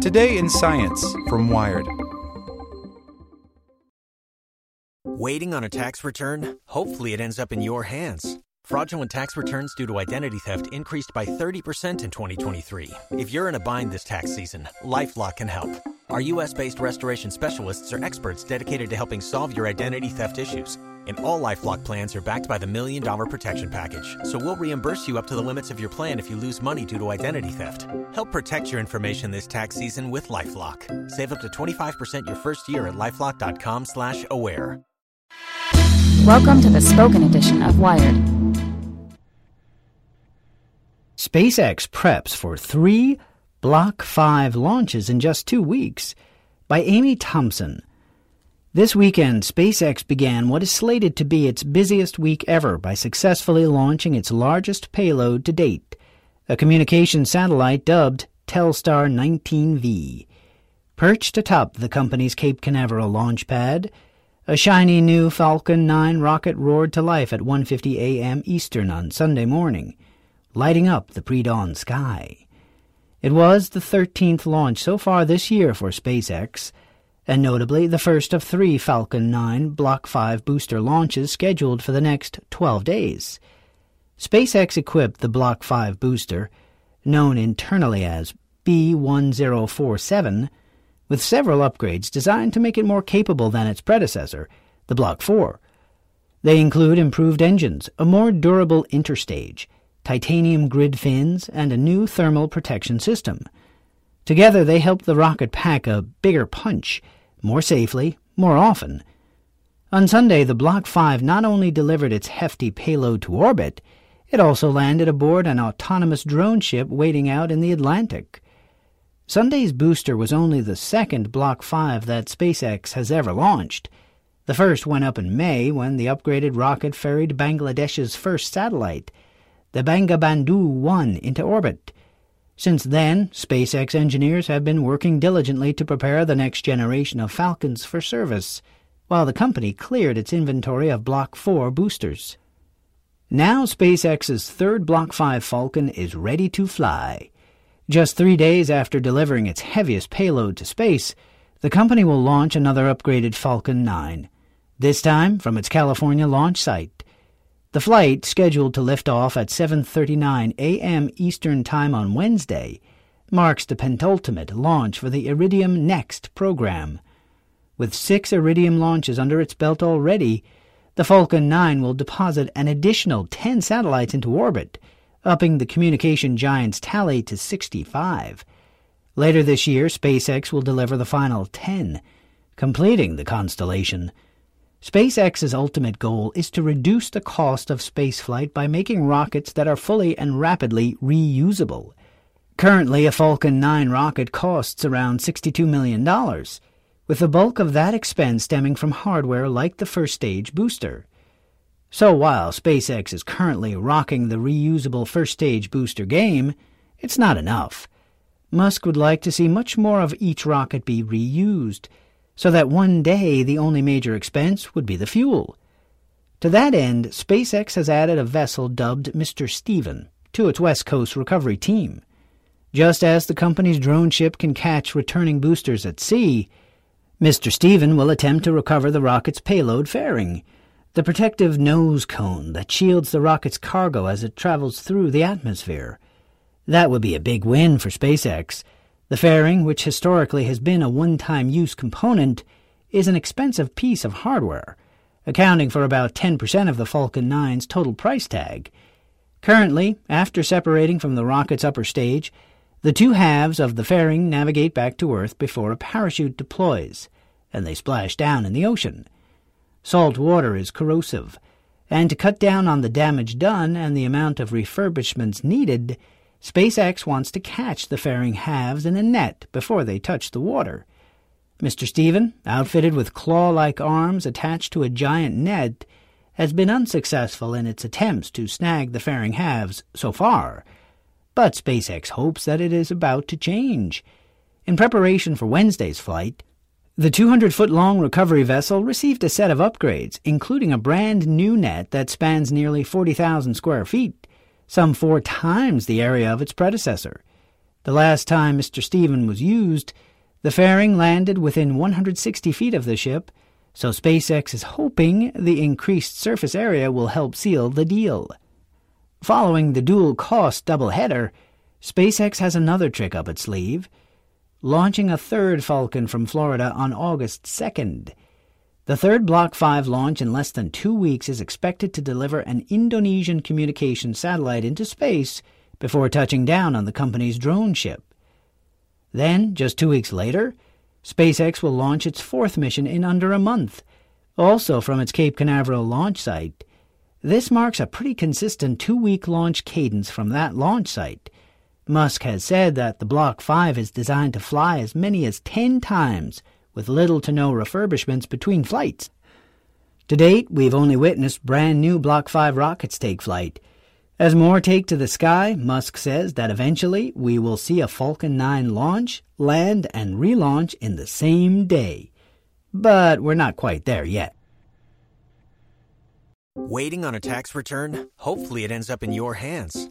Today in Science from Wired. Waiting on a tax return? Hopefully, it ends up in your hands. Fraudulent tax returns due to identity theft increased by 30% in 2023. If you're in a bind this tax season, LifeLock can help. Our U.S. based restoration specialists are experts dedicated to helping solve your identity theft issues. And all LifeLock plans are backed by the Million Dollar Protection Package. So we'll reimburse you up to the limits of your plan if you lose money due to identity theft. Help protect your information this tax season with LifeLock. Save up to 25% your first year at LifeLock.com slash aware. Welcome to the spoken edition of Wired. SpaceX preps for three Block 5 launches in just two weeks by Amy Thompson. This weekend, SpaceX began what is slated to be its busiest week ever by successfully launching its largest payload to date, a communication satellite dubbed Telstar 19V. Perched atop the company's Cape Canaveral launch pad, a shiny new Falcon 9 rocket roared to life at 1:50 a.m. Eastern on Sunday morning, lighting up the pre-dawn sky. It was the 13th launch so far this year for SpaceX, and notably the first of three Falcon 9 Block 5 booster launches scheduled for the next 12 days. SpaceX equipped the Block 5 booster, known internally as B1047, with several upgrades designed to make it more capable than its predecessor, the Block 4. They include improved engines, a more durable interstage, titanium grid fins, and a new thermal protection system. Together they help the rocket pack a bigger punch, more safely, more often. On Sunday, the Block 5 not only delivered its hefty payload to orbit, it also landed aboard an autonomous drone ship waiting out in the Atlantic. Sunday's booster was only the second Block 5 that SpaceX has ever launched. The first went up in May when the upgraded rocket ferried Bangladesh's first satellite, the Bangabandhu 1, into orbit. Since then, SpaceX engineers have been working diligently to prepare the next generation of Falcons for service, while the company cleared its inventory of Block 4 boosters. Now SpaceX's third Block 5 Falcon is ready to fly. Just three days after delivering its heaviest payload to space, the company will launch another upgraded Falcon 9, this time from its California launch site. The flight, scheduled to lift off at 7:39 a.m. Eastern Time on Wednesday, marks the penultimate launch for the Iridium Next program. With 6 Iridium launches under its belt already, the Falcon 9 will deposit an additional 10 satellites into orbit upping the communication giant's tally to 65. Later this year, SpaceX will deliver the final 10, completing the constellation. SpaceX's ultimate goal is to reduce the cost of spaceflight by making rockets that are fully and rapidly reusable. Currently, a Falcon 9 rocket costs around $62 million, with the bulk of that expense stemming from hardware like the first stage booster. So while SpaceX is currently rocking the reusable first stage booster game, it's not enough. Musk would like to see much more of each rocket be reused, so that one day the only major expense would be the fuel. To that end, SpaceX has added a vessel dubbed Mr. Steven to its West Coast recovery team. Just as the company's drone ship can catch returning boosters at sea, Mr. Steven will attempt to recover the rocket's payload fairing the protective nose cone that shields the rocket's cargo as it travels through the atmosphere. That would be a big win for SpaceX. The fairing, which historically has been a one-time use component, is an expensive piece of hardware, accounting for about 10% of the Falcon 9's total price tag. Currently, after separating from the rocket's upper stage, the two halves of the fairing navigate back to Earth before a parachute deploys, and they splash down in the ocean. Salt water is corrosive, and to cut down on the damage done and the amount of refurbishments needed, SpaceX wants to catch the fairing halves in a net before they touch the water. Mr. Steven, outfitted with claw-like arms attached to a giant net, has been unsuccessful in its attempts to snag the fairing halves so far. But SpaceX hopes that it is about to change. In preparation for Wednesday's flight, the 200 foot long recovery vessel received a set of upgrades, including a brand new net that spans nearly 40,000 square feet, some four times the area of its predecessor. The last time Mr. Steven was used, the fairing landed within 160 feet of the ship, so SpaceX is hoping the increased surface area will help seal the deal. Following the dual cost doubleheader, SpaceX has another trick up its sleeve, launching a third Falcon from Florida on August 2nd. The third Block 5 launch in less than two weeks is expected to deliver an Indonesian communication satellite into space before touching down on the company's drone ship. Then, just two weeks later, SpaceX will launch its fourth mission in under a month, also from its Cape Canaveral launch site. This marks a pretty consistent two week launch cadence from that launch site. Musk has said that the Block 5 is designed to fly as many as 10 times with little to no refurbishments between flights. To date, we've only witnessed brand new Block 5 rockets take flight. As more take to the sky, Musk says that eventually we will see a Falcon 9 launch, land, and relaunch in the same day. But we're not quite there yet. Waiting on a tax return? Hopefully, it ends up in your hands.